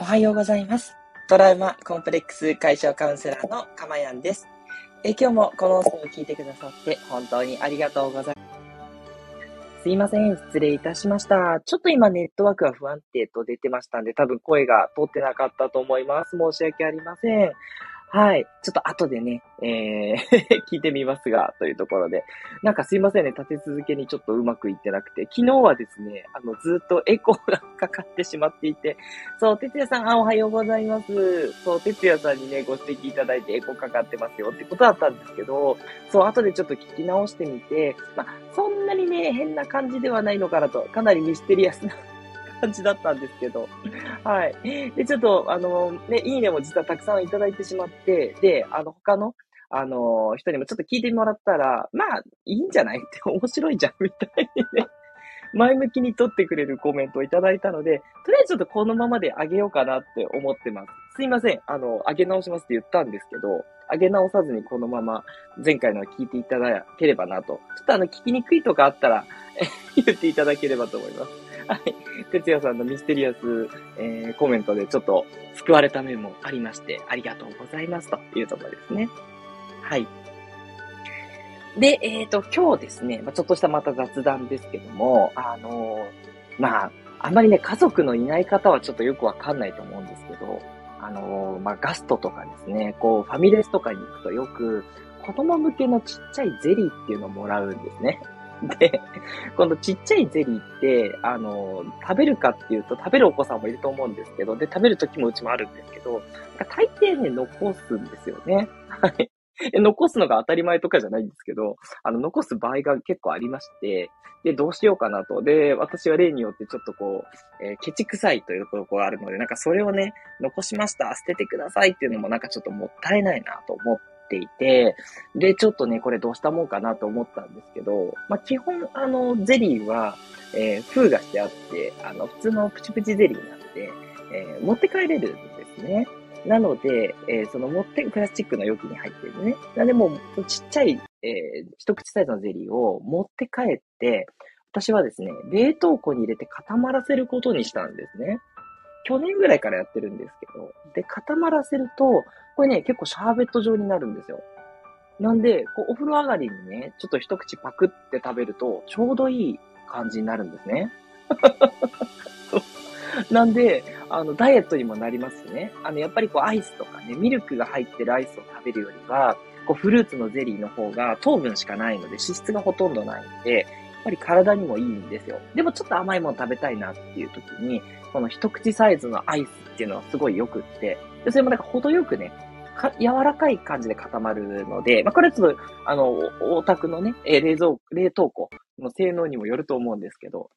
おはようございます。トラウマコンプレックス解消カウンセラーのかまやんです。え今日もこの音声を聞いてくださって本当にありがとうございます。すいません。失礼いたしました。ちょっと今ネットワークが不安定と出てましたんで、多分声が通ってなかったと思います。申し訳ありません。はい。ちょっと後でね、えー 聞いてみますが、というところで。なんかすいませんね。立て続けにちょっとうまくいってなくて。昨日はですね、あの、ずっとエコーがかかってしまっていて、そう、哲也さん、あ、おはようございます。そう、哲也さんにね、ご指摘いただいてエコーかかってますよってことだったんですけど、そう、後でちょっと聞き直してみて、まあ、そんなにね、変な感じではないのかなと、かなりミステリアスな感じだったんですけど、はい。で、ちょっと、あの、ね、いいねも実はたくさんいただいてしまって、で、あの、他の、あの、人にもちょっと聞いてもらったら、まあ、いいんじゃない？っ て面白いじゃん、みたいにね、前向きに取ってくれるコメントをいただいたので、とりあえずちょっとこのままであげようかなって思ってます。すいません。あの、あげ直しますって言ったんですけど、あげ直さずにこのまま前回の聞いていただければなと。ちょっとあの、聞きにくいとかあったら、言っていただければと思います。はい。哲也さんのミステリアス、えーコメントでちょっと救われた面もありまして、ありがとうございますというところですね。はい。で、えっ、と、今日ですね、まあ、ちょっとしたまた雑談ですけども、あのーまあ、あんまりね、家族のいない方はちょっとよくわかんないと思うんですけど、あのーまあ、ガストとかですね、こう、ファミレスとかに行くとよく、子供向けのちっちゃいゼリーっていうのをもらうんですね。で、このちっちゃいゼリーって、あの食べるかっていうと、食べるお子さんもいると思うんですけど、で、食べる時もうちもあるんですけど、大抵ね、残すんですよね。はい。残すのが当たり前とかじゃないんですけど、あの、残す場合が結構ありまして、で、どうしようかなと。で、私は例によってちょっとこう、えーケチくさいというところがあるので、なんかそれをね、残しました、捨ててくださいっていうのもなんかちょっともったいないなと思っていて、で、ちょっとね、これどうしたもんかなと思ったんですけど、まあ、基本、あの、ゼリーは、えー封がしてあって、あの、普通のプチプチゼリーなんで、えー持って帰れるんですね。なので、えーその持って、プラスチックの容器に入ってるね。なんでもう、ちっちゃい、えー一口サイズのゼリーを持って帰って、私はですね、冷凍庫に入れて固まらせることにしたんですね。去年ぐらいからやってるんですけど、で、固まらせると、これね、結構シャーベット状になるんですよ。なんで、こうお風呂上がりにね、ちょっと一口パクって食べると、ちょうどいい感じになるんですね。なんで、あの、ダイエットにもなりますね。あの、やっぱりこう、アイスとかね、ミルクが入ってるアイスを食べるよりは、こう、フルーツのゼリーの方が糖分しかないので、脂質がほとんどないんで、やっぱり体にもいいんですよ。でもちょっと甘いもの食べたいなっていう時に、この一口サイズのアイスっていうのはすごい良くって、で、それもなんか程よくね、か柔らかい感じで固まるので、まあ、これはちょっと、あの、お宅のね、え冷蔵、冷凍庫の性能にもよると思うんですけど、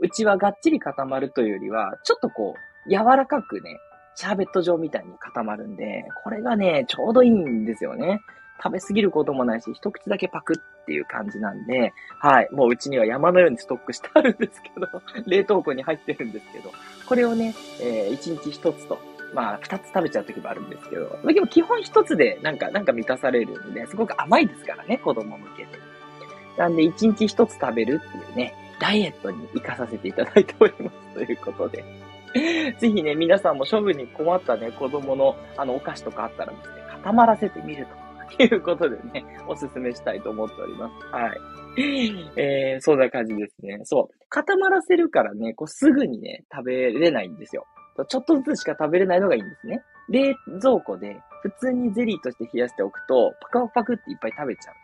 うちはがっちり固まるというよりは、ちょっとこう、柔らかくね、シャーベット状みたいに固まるんで、これがね、ちょうどいいんですよね。食べ過ぎることもないし、一口だけパクっていう感じなんで、はい。もううちには山のようにストックしてあるんですけど、冷凍庫に入ってるんですけど、これをね、えー一日一つと、まあ、二つ食べちゃう時もあるんですけど、でも基本一つでなんか、なんか満たされるんで、すごく甘いですからね、子供向けで。なんで、一日一つ食べるっていうね、ダイエットに活かさせていただいておりますということで。ぜひね、皆さんも処分に困ったね、子供のあの、お菓子とかあったらですね、固まらせてみるということでね、おすすめしたいと思っております。はい。えー、そんな感じですね。そう。固まらせるからね、こうすぐにね、食べれないんですよ。ちょっとずつしか食べれないのがいいんですね。冷蔵庫で普通にゼリーとして冷やしておくと、パクパクっていっぱい食べちゃう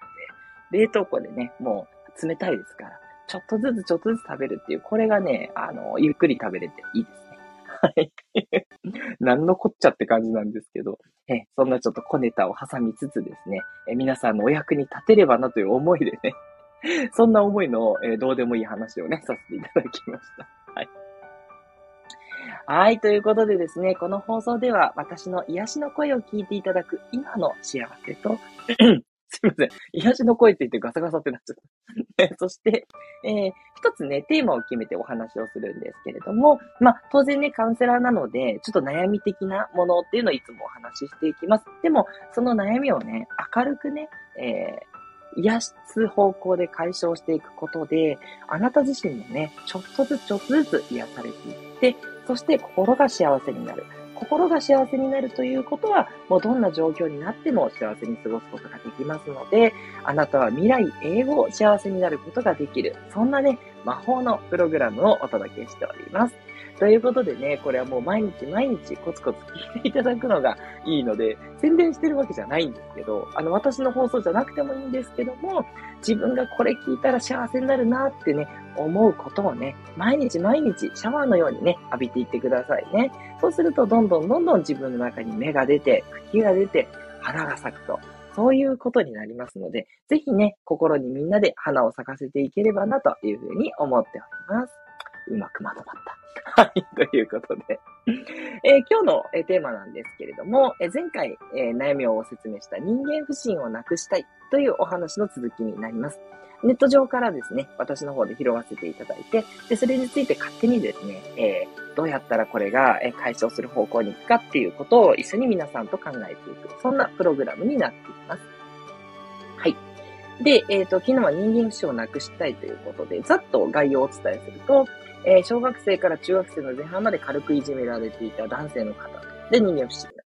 ので、冷凍庫でね、もう冷たいですから、ちょっとずつちょっとずつ食べるっていう、これがね、あの、ゆっくり食べれていいですね。はい。何のこっちゃって感じなんですけど、えそんなちょっと小ネタを挟みつつですね、え皆さんのお役に立てればなという思いでね、そんな思いの、えーどうでもいい話をね、させていただきました。はい。ということでですね、この放送では私の癒しの声を聞いていただく今の幸せと、すいません。癒しの声って言ってガサガサってなっちゃった。そして、えー一つね、テーマを決めてお話をするんですけれども、まあ、当然ね、カウンセラーなので、ちょっと悩み的なものっていうのをいつもお話ししていきます。でも、その悩みをね、明るくね、えー癒す方向で解消していくことで、あなた自身もね、ちょっとずつちょっとずつ癒されていって、そして心が幸せになる。心が幸せになるということは、もうどんな状況になっても幸せに過ごすことができますので、あなたは未来永劫幸せになることができる。そんなね、魔法のプログラムをお届けしております。ということでね、これはもう毎日毎日コツコツ聞いていただくのがいいので、宣伝してるわけじゃないんですけど、あの、私の放送じゃなくてもいいんですけども、自分がこれ聞いたら幸せになるなってね、思うことをね、毎日毎日シャワーのようにね、浴びていってくださいね。そうすると、どんどんどんどん自分の中に芽が出て、茎が出て、花が咲くと。そういうことになりますので、ぜひね、心にみんなで花を咲かせていければなというふうに思っております。うまくまとまった。はい、ということで。えー、今日の、え、テーマなんですけれども、えー、前回、え悩みを説明した人間不信をなくしたいというお話の続きになります。ネット上からですね、私の方で拾わせていただいて、で、それについて勝手にですね、えどうやったらこれが解消する方向に行くかっていうことを一緒に皆さんと考えていく、そんなプログラムになっています。はい。で、えっ、と、昨日は人間不信をなくしたいということで、ざっと概要をお伝えすると、えー、小学生から中学生の前半まで軽くいじめられていた男性の方で人間不信になっ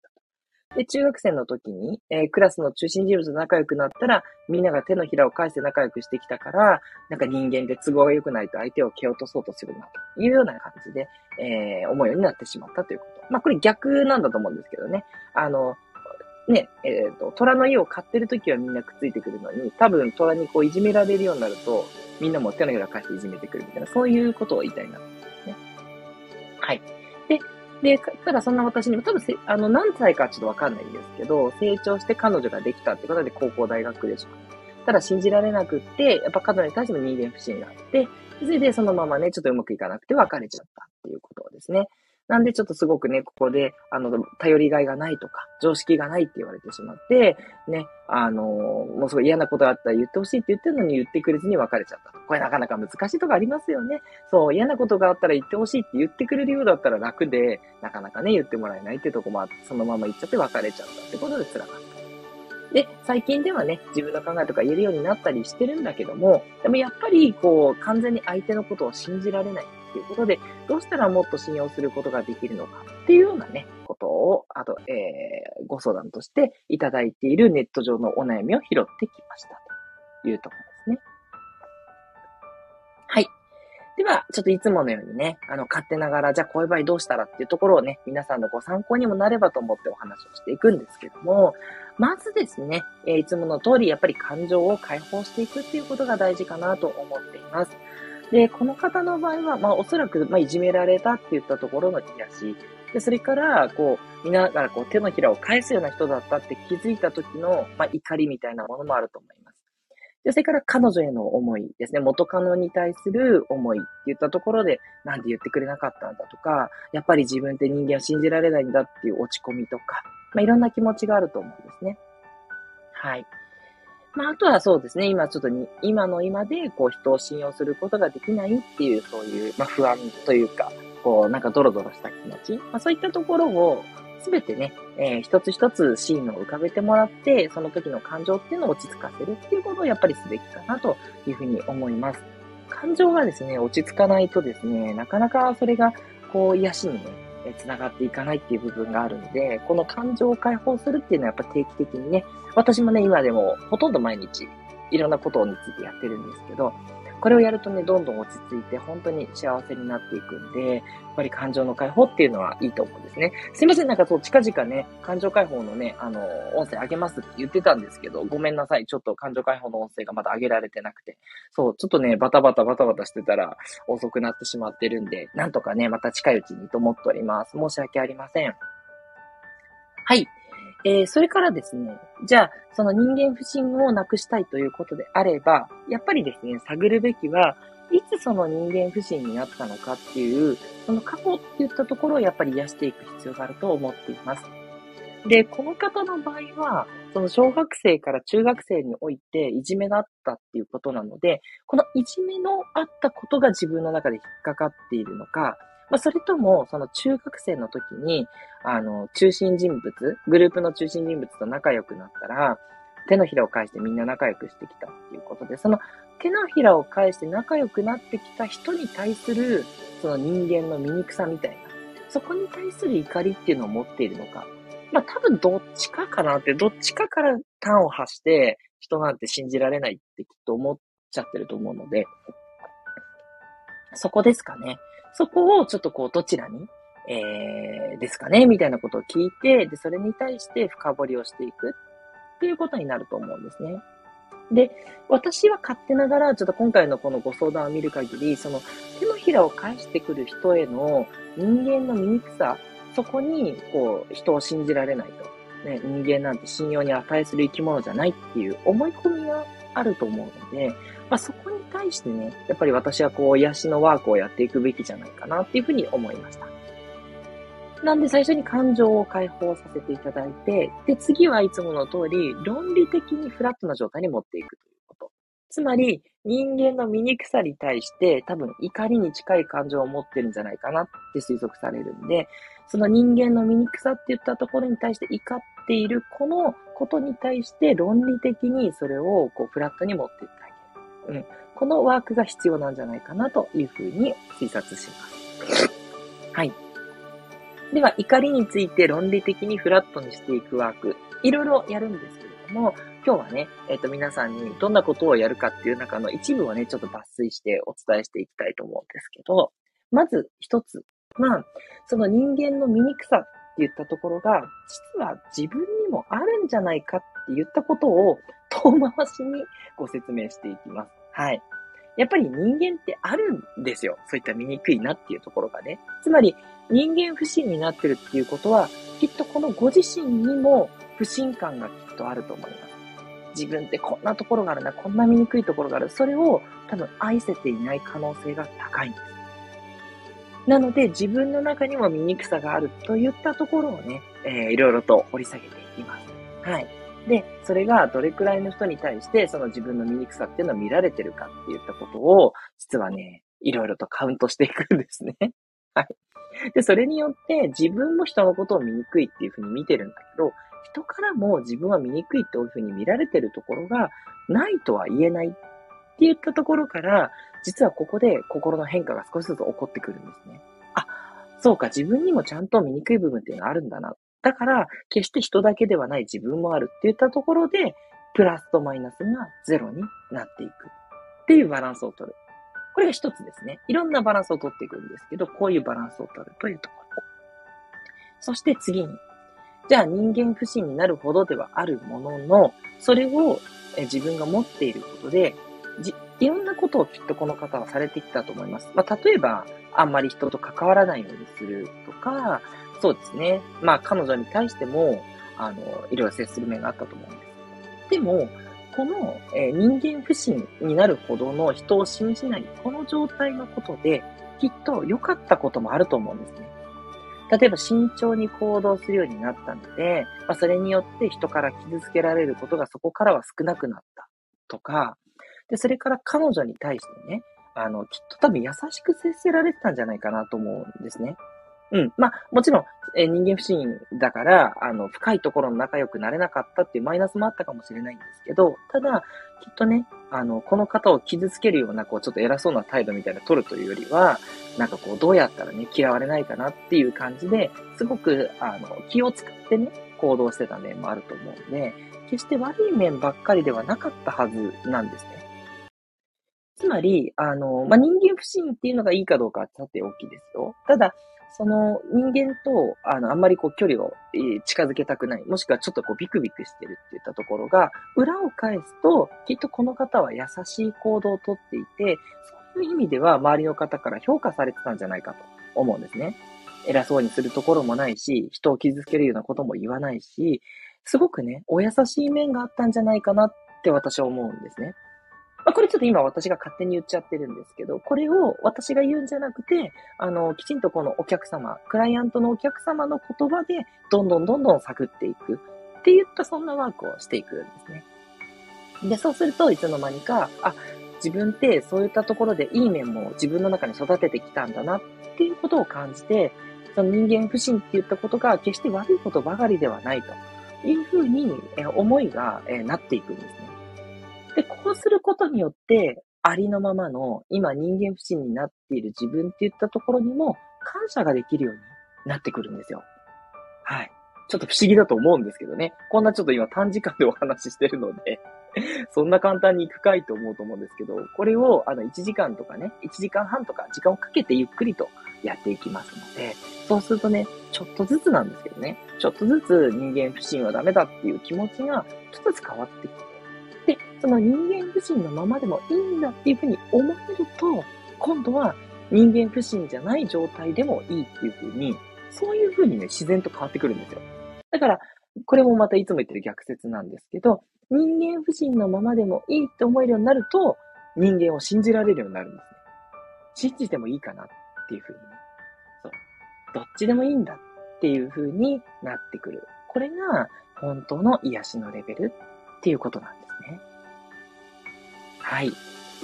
た。で、中学生の時に、えー、クラスの中心人物と仲良くなったら、みんなが手のひらを返して仲良くしてきたから、なんか人間で都合が良くないと相手を蹴落とそうとするな、というような感じで、えー、思うようになってしまったということ。まあ、これ逆なんだと思うんですけどね。あの、ね、えっ、ー、と、虎の家を飼ってる時はみんなくっついてくるのに、多分虎にこういじめられるようになると、みんなも手のひら返していじめてくるみたいな、そういうことを言いたいな。ね。はい。で、で、ただそんな私にも多分せ、あの、何歳かちょっとわかんないんですけど、成長して彼女ができたってことで高校大学でしょ。ただ信じられなくって、やっぱ彼女に対しても人間不信があって、それでそのままね、ちょっとうまくいかなくて別れちゃったっていうことですね。なんでちょっとすごくね、ここで、あの、頼りがいがないとか、常識がないって言われてしまって、ね、あの、もうすごい嫌なことがあったら言ってほしいって言ってるのに言ってくれずに別れちゃった。これなかなか難しいとこありますよね。そう、嫌なことがあったら言ってほしいって言ってくれるようだったら楽で、なかなかね、言ってもらえないってとこもあって、そのまま言っちゃって別れちゃったってことで辛かった。で、最近ではね、自分の考えとか言えるようになったりしてるんだけども、でもやっぱり、こう、完全に相手のことを信じられない。っていうことで、どうしたらもっと信用することができるのかっていうようなね、ことを、あと、えー、ご相談としていただいているネット上のお悩みを拾ってきましたというところですね。はい。では、ちょっといつものようにね、あの、勝手ながら、じゃあこういう場合どうしたらっていうところをね、皆さんのご参考にもなればと思ってお話をしていくんですけども、まずですね、え、いつもの通り、やっぱり感情を解放していくっていうことが大事かなと思っています。で、この方の場合は、まあ、おそらく、まあ、いじめられたって言ったところの癒し、で、それから、こう、みんながこう手のひらを返すような人だったって気づいた時の、まあ、怒りみたいなものもあると思います。で、それから彼女への思いですね。元カノに対する思いって言ったところで、なんで言ってくれなかったんだとか、やっぱり自分って人間を信じられないんだっていう落ち込みとか、まあ、いろんな気持ちがあると思うんですね。はい。まあ、あとはそうですね、今ちょっとに、今の今で、こう、人を信用することができないっていう、そういう、まあ、不安というか、こう、なんかドロドロした気持ち、まあ、そういったところを、すべてね、えー、一つ一つシーンを浮かべてもらって、その時の感情っていうのを落ち着かせるっていうことをやっぱりすべきかなというふうに思います。感情がですね、落ち着かないとですね、なかなかそれが、こう、癒しにね、繋がっていかないっていう部分があるので、この感情を解放するっていうのはやっぱ定期的にね、私もね、今でもほとんど毎日いろんなことについてやってるんですけど、これをやるとね、どんどん落ち着いて、本当に幸せになっていくんで、やっぱり感情の解放っていうのはいいと思うんですね。すいません、なんかそう、近々ね、感情解放のね、あの、音声上げますって言ってたんですけど、ごめんなさい。ちょっと感情解放の音声がまだ上げられてなくて。そう、ちょっとね、バタバタバタバタしてたら遅くなってしまってるんで、なんとかね、また近いうちにと思っております。申し訳ありません。はい。えー、それからですね、じゃあ、その人間不信をなくしたいということであれば、やっぱりですね、探るべきは、いつその人間不信になったのかっていう、その過去って言ったところをやっぱり癒していく必要があると思っています。で、この方の場合は、その小学生から中学生においていじめがあったっていうことなので、このいじめのあったことが自分の中で引っかかっているのか、まあ、それとも、その中学生の時に、あの、中心人物、グループの中心人物と仲良くなったら、手のひらを返してみんな仲良くしてきたっていうことで、その手のひらを返して仲良くなってきた人に対する、その人間の醜さみたいな、そこに対する怒りっていうのを持っているのか。まあ多分どっちかかなって、どっちかから端を発して人なんて信じられないってきっと思っちゃってると思うので、そこですかね。そこをちょっとこうどちらに、えー、ですかねみたいなことを聞いて、で、それに対して深掘りをしていくっていうことになると思うんですね。で、私は勝手ながら、ちょっと今回のこのご相談を見る限り、その手のひらを返してくる人への人間の醜さ、そこに、こう、人を信じられないと。ね、人間なんて信用に値する生き物じゃないっていう思い込みがあると思うので、まあ、そこに対してね、やっぱり私はこう、癒しのワークをやっていくべきじゃないかなっていうふうに思いました。なんで最初に感情を解放させていただいて、で、次はいつもの通り、論理的にフラットな状態に持っていくということ。つまり、人間の醜さに対して多分怒りに近い感情を持ってるんじゃないかなって推測されるんで、その人間の醜さって言ったところに対して怒っているこのことに対して論理的にそれをこうフラットに持っていってあげる。うん。このワークが必要なんじゃないかなというふうに推察します。はい。では、怒りについて論理的にフラットにしていくワーク、いろいろやるんですけれども、今日はね、えっ、ー、と、皆さんにどんなことをやるかっていう中の一部をね、ちょっと抜粋してお伝えしていきたいと思うんですけど、まず一つは、その人間の醜さって言ったところが、実は自分にもあるんじゃないかって言ったことを遠回しにご説明していきます。はい。やっぱり人間ってあるんですよ。そういった醜いなっていうところがね。つまり、人間不信になってるっていうことは、きっとこのご自身にも不信感がきっとあると思います。自分ってこんなところがあるな、こんな醜いところがある。それを多分愛せていない可能性が高いんです。なので、自分の中にも醜さがあるといったところをね、えー、いろいろと掘り下げていきます。はい。で、それがどれくらいの人に対して、その自分の醜さっていうのを見られてるかっていったことを、実はね、いろいろとカウントしていくんですね。はい。で、それによって自分も人のことを醜いっていうふうに見てるんだけど、人からも自分は醜いっていうふうに見られてるところがないとは言えないって言ったところから、実はここで心の変化が少しずつ起こってくるんですね。あ、そうか、自分にもちゃんと醜い部分っていうのがあるんだな。だから、決して人だけではない自分もあるって言ったところで、プラスとマイナスがゼロになっていくっていうバランスを取る。これが一つですね。いろんなバランスを取っていくんですけど、こういうバランスを取るというところ。そして次に、じゃあ人間不信になるほどではあるものの、それを自分が持っていることで、いろんなことをきっとこの方はされてきたと思います。まあ、例えば、あんまり人と関わらないようにするとか、そうですね。まあ、彼女に対しても、あの、いろいろ接する面があったと思うんです。でも、この、えー、人間不信になるほどの人を信じない、この状態のことで、きっと良かったこともあると思うんですね。例えば慎重に行動するようになったので、まあ、それによって人から傷つけられることがそこからは少なくなったとか、で、それから彼女に対してね、あの、きっと多分優しく接せられてたんじゃないかなと思うんですね。うん。まあ、もちろん、えー、人間不信だから、あの、深いところの仲良くなれなかったっていうマイナスもあったかもしれないんですけど、ただ、きっとね、あの、この方を傷つけるような、こう、ちょっと偉そうな態度みたいな取るというよりは、なんかこう、どうやったらね、嫌われないかなっていう感じで、すごく、あの、気を使ってね、行動してた面もあると思うんで、決して悪い面ばっかりではなかったはずなんですね。つまり、あの、まあ、人間不信っていうのがいいかどうかはさて大きいですよ。ただ、その人間と、あの、あんまりこう距離を、近づけたくない。もしくはちょっとこうビクビクしてるって言ったところが、裏を返すと、きっとこの方は優しい行動をとっていて、そういう意味では周りの方から評価されてたんじゃないかと思うんですね。偉そうにするところもないし、人を傷つけるようなことも言わないし、すごくね、お優しい面があったんじゃないかなって私は思うんですね。まあ、これちょっと今私が勝手に言っちゃってるんですけど、これを私が言うんじゃなくて、あの、きちんとこのお客様、クライアントのお客様の言葉で、どんどんどんどん探っていくって言ったそんなワークをしていくんですね。で、そうするといつの間にか、あ、自分ってそういったところでいい面も自分の中に育ててきたんだなっていうことを感じて、その人間不信って言ったことが決して悪いことばかりではないというふうに思いがなっていくんですね。で、こうすることによって、ありのままの今人間不信になっている自分って言ったところにも感謝ができるようになってくるんですよ。はい。ちょっと不思議だと思うんですけどね。こんなちょっと今短時間でお話ししてるので そんな簡単に行くかいと思うと思うんですけど、これをあの1時間とかね、1時間半とか時間をかけてゆっくりとやっていきますので、そうするとね、ちょっとずつなんですけどね、ちょっとずつ人間不信はダメだっていう気持ちがちょっとずつ変わってきて、その人間不信のままでもいいんだっていうふうに思えると、今度は人間不信じゃない状態でもいいっていうふうに、そういうふうにね、自然と変わってくるんですよ。だから、これもまたいつも言ってる逆説なんですけど、人間不信のままでもいいって思えるようになると、人間を信じられるようになるんですね。信じてもいいかなっていうふうにね。そう。どっちでもいいんだっていうふうになってくる。これが本当の癒しのレベルっていうことなんですね。はい。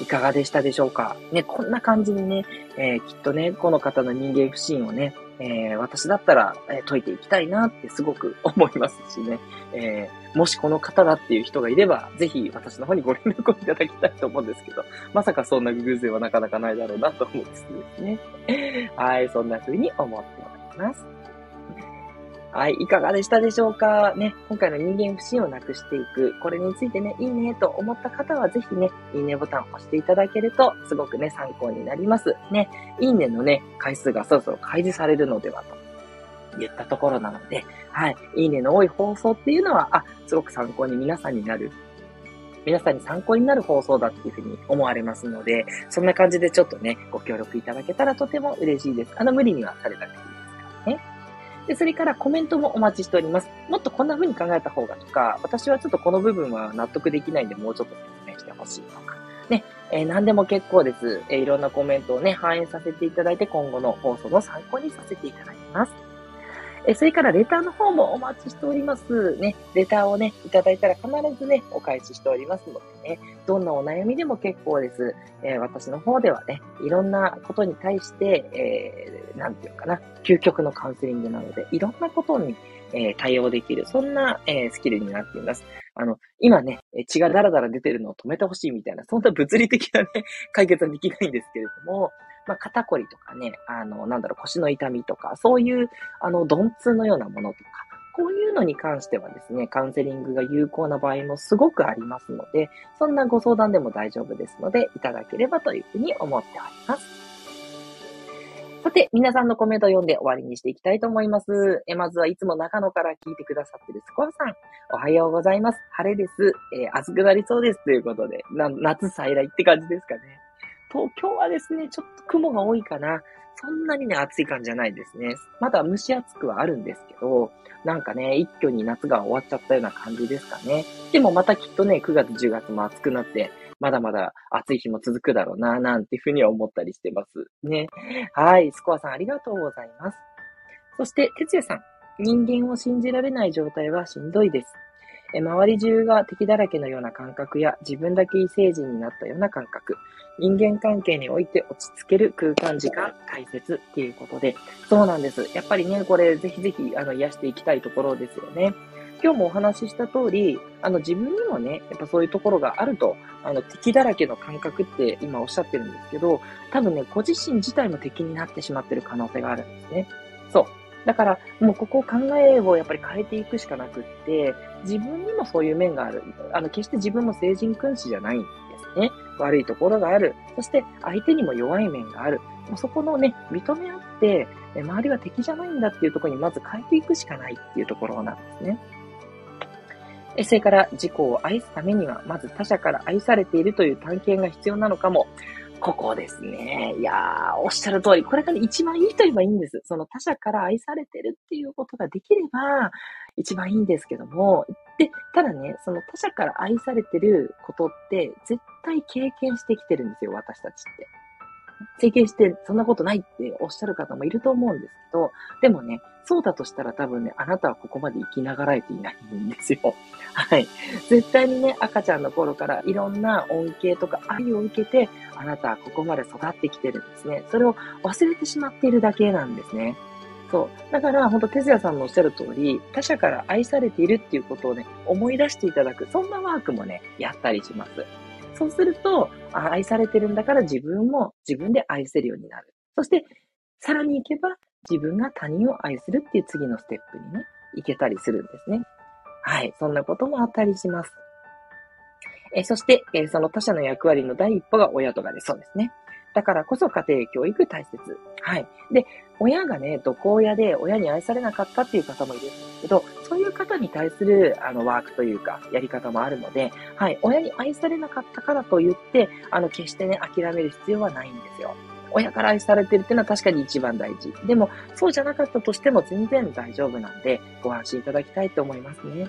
いかがでしたでしょうか？ね、こんな感じにね、えー、きっとね、この方の人間不信をね、えー、私だったら、えー、解いていきたいなってすごく 思いますしね、えー、もしこの方だっていう人がいれば、ぜひ私の方にご連絡をいただきたいと思うんですけど、まさかそんな偶然はなかなかないだろうなと思うんですね。はい、そんな風に思っております。はい、いかがでしたでしょうか？ね、今回の人間不信をなくしていく、これについてね、いいねと思った方はぜひね、いいねボタンを押していただけると、すごくね、参考になります。ね、いいねのね、回数がそろそろ開示されるのではと言ったところなので、はい、いいねの多い放送っていうのは、あ、すごく参考に皆さんになる皆さんに参考になる放送だっていうふうに思われますので、そんな感じでちょっとね、ご協力いただけたらとても嬉しいです。あの、無理にはされなくていいですからね。で、それからコメントもお待ちしております。もっとこんな風に考えた方がとか、私はちょっとこの部分は納得できないんで、もうちょっと説明してほしいとか、ね、えー、何でも結構です。えー、いろんなコメントをね、反映させていただいて、今後の放送の参考にさせていただきます。えそれからレターの方もお待ちしております。ね、レターをね、いただいたら必ずね、お返ししておりますのでね、どんなお悩みでも結構です。え、私の方ではね、いろんなことに対して、えー、なんていうかな、究極のカウンセリングなので、いろんなことに、え、対応できる、そんな、え、スキルになっています。あの、今ね、血がダラダラ出てるのを止めてほしいみたいな、そんな物理的なね、解決はできないんですけれども、まあ、肩こりとかね、あの、なんだろう、腰の痛みとか、そういう、あの、鈍痛のようなものとか、こういうのに関してはですね、カウンセリングが有効な場合もすごくありますので、そんなご相談でも大丈夫ですので、いただければというふうに思っております。さて、皆さんのコメントを読んで終わりにしていきたいと思います。えまずはいつも長野から聞いてくださってるスコアさん。おはようございます。晴れです。えー、暑くなりそうです。ということで、な夏再来って感じですかね。東京はですね、ちょっと雲が多いかな。そんなにね、暑い感じじゃないですね。まだ蒸し暑くはあるんですけど、なんかね、一挙に夏が終わっちゃったような感じですかね。でもまたきっとね、9月、10月も暑くなって、まだまだ暑い日も続くだろうな、なんていうふうには思ったりしてます。ね。はい。スコアさんありがとうございます。そして、哲也さん。人間を信じられない状態はしんどいです。周り中が敵だらけのような感覚や自分だけ異星人になったような感覚、人間関係において落ち着ける空間時間大切っていうことで、そうなんです。やっぱりね、これぜひぜひあの癒していきたいところですよね。今日もお話しした通り、あの自分にもね、やっぱそういうところがあると、あの敵だらけの感覚って今おっしゃってるんですけど、多分ね、ご自身自体も敵になってしまってる可能性があるんですね。そう。だから、もうここ考えをやっぱり変えていくしかなくって、自分にもそういう面がある。あの、決して自分も成人君子じゃないんですね。悪いところがある。そして相手にも弱い面がある。もうそこのね、認め合って、周りは敵じゃないんだっていうところにまず変えていくしかないっていうところなんですね。それから自己を愛すためには、まず他者から愛されているという探検が必要なのかも。ここですね。いやー、おっしゃる通り、これがね、一番いいと言えばいいんです。その他者から愛されてるっていうことができれば、一番いいんですけども、で、ただね、その他者から愛されてることって、絶対経験してきてるんですよ、私たちって。経験してそんなことないっておっしゃる方もいると思うんですけど、でもね、そうだとしたら多分ね、あなたはここまで生きながらえていないんですよ。はい。絶対にね、赤ちゃんの頃からいろんな恩恵とか愛を受けて、あなたはここまで育ってきてるんですね。それを忘れてしまっているだけなんですね。そう。だから、本当哲也さんのおっしゃる通り、他者から愛されているっていうことをね、思い出していただく、そんなワークもね、やったりします。そうすると、愛されてるんだから自分も自分で愛せるようになる。そして、さらに行けば、自分が他人を愛するっていう次のステップにね、行けたりするんですね。はい。そんなこともあったりします。えそして、えその他者の役割の第一歩が親とかでそうですね。だからこそ家庭教育大切。はい。で、親がね、毒親で親に愛されなかったっていう方もいるんですけど、そういう方に対する、あの、ワークというか、やり方もあるので、はい。親に愛されなかったからと言って、あの、決してね、諦める必要はないんですよ。親から愛されてるっていうのは確かに一番大事。でも、そうじゃなかったとしても全然大丈夫なんで、ご安心いただきたいと思いますね。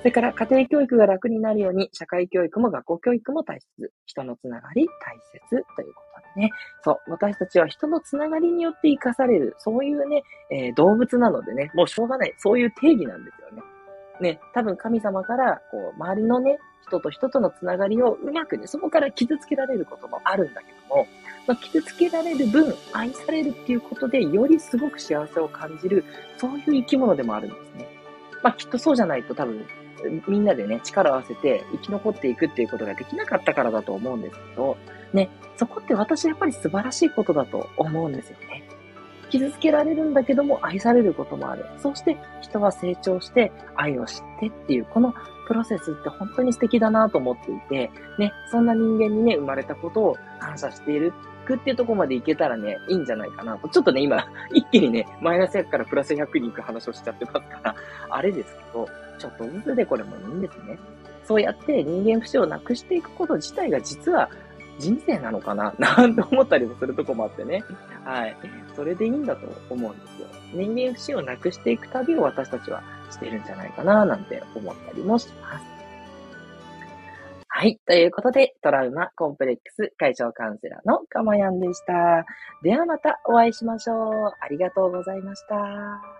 それから家庭教育が楽になるように、社会教育も学校教育も大切。人のつながり大切ということでね。そう、私たちは人のつながりによって生かされる、そういうね、えー、動物なのでね、もうしょうがない。そういう定義なんですよね。ね、多分神様から、こう、周りのね、人と人とのつながりをうまくね、そこから傷つけられることもあるんだけども、まあ、傷つけられる分、愛されるっていうことで、よりすごく幸せを感じる、そういう生き物でもあるんですね。まあ、きっとそうじゃないと多分、みんなでね、力を合わせて生き残っていくっていうことができなかったからだと思うんですけど、ね、そこって私やっぱり素晴らしいことだと思うんですよね。傷つけられるんだけども愛されることもある。そして人は成長して愛を知ってっていう、このプロセスって本当に素敵だなと思っていて、ね、そんな人間にね、生まれたことを感謝しているくっていうとこまでいけたらね、いいんじゃないかなと。ちょっとね、今、一気にね、マイナス100からプラス100に行く話をしちゃってますから、あれですけど、ちょっとずつでこれもいいんですね。そうやって人間不死をなくしていくこと自体が実は人生なのかな？なんて思ったりもするとこもあってね。はい。それでいいんだと思うんですよ。人間不死をなくしていく旅を私たちはしてるんじゃないかななんて思ったりもします。はい。ということで、トラウマコンプレックス解消カウンセラーのかまやんでした。ではまたお会いしましょう。ありがとうございました。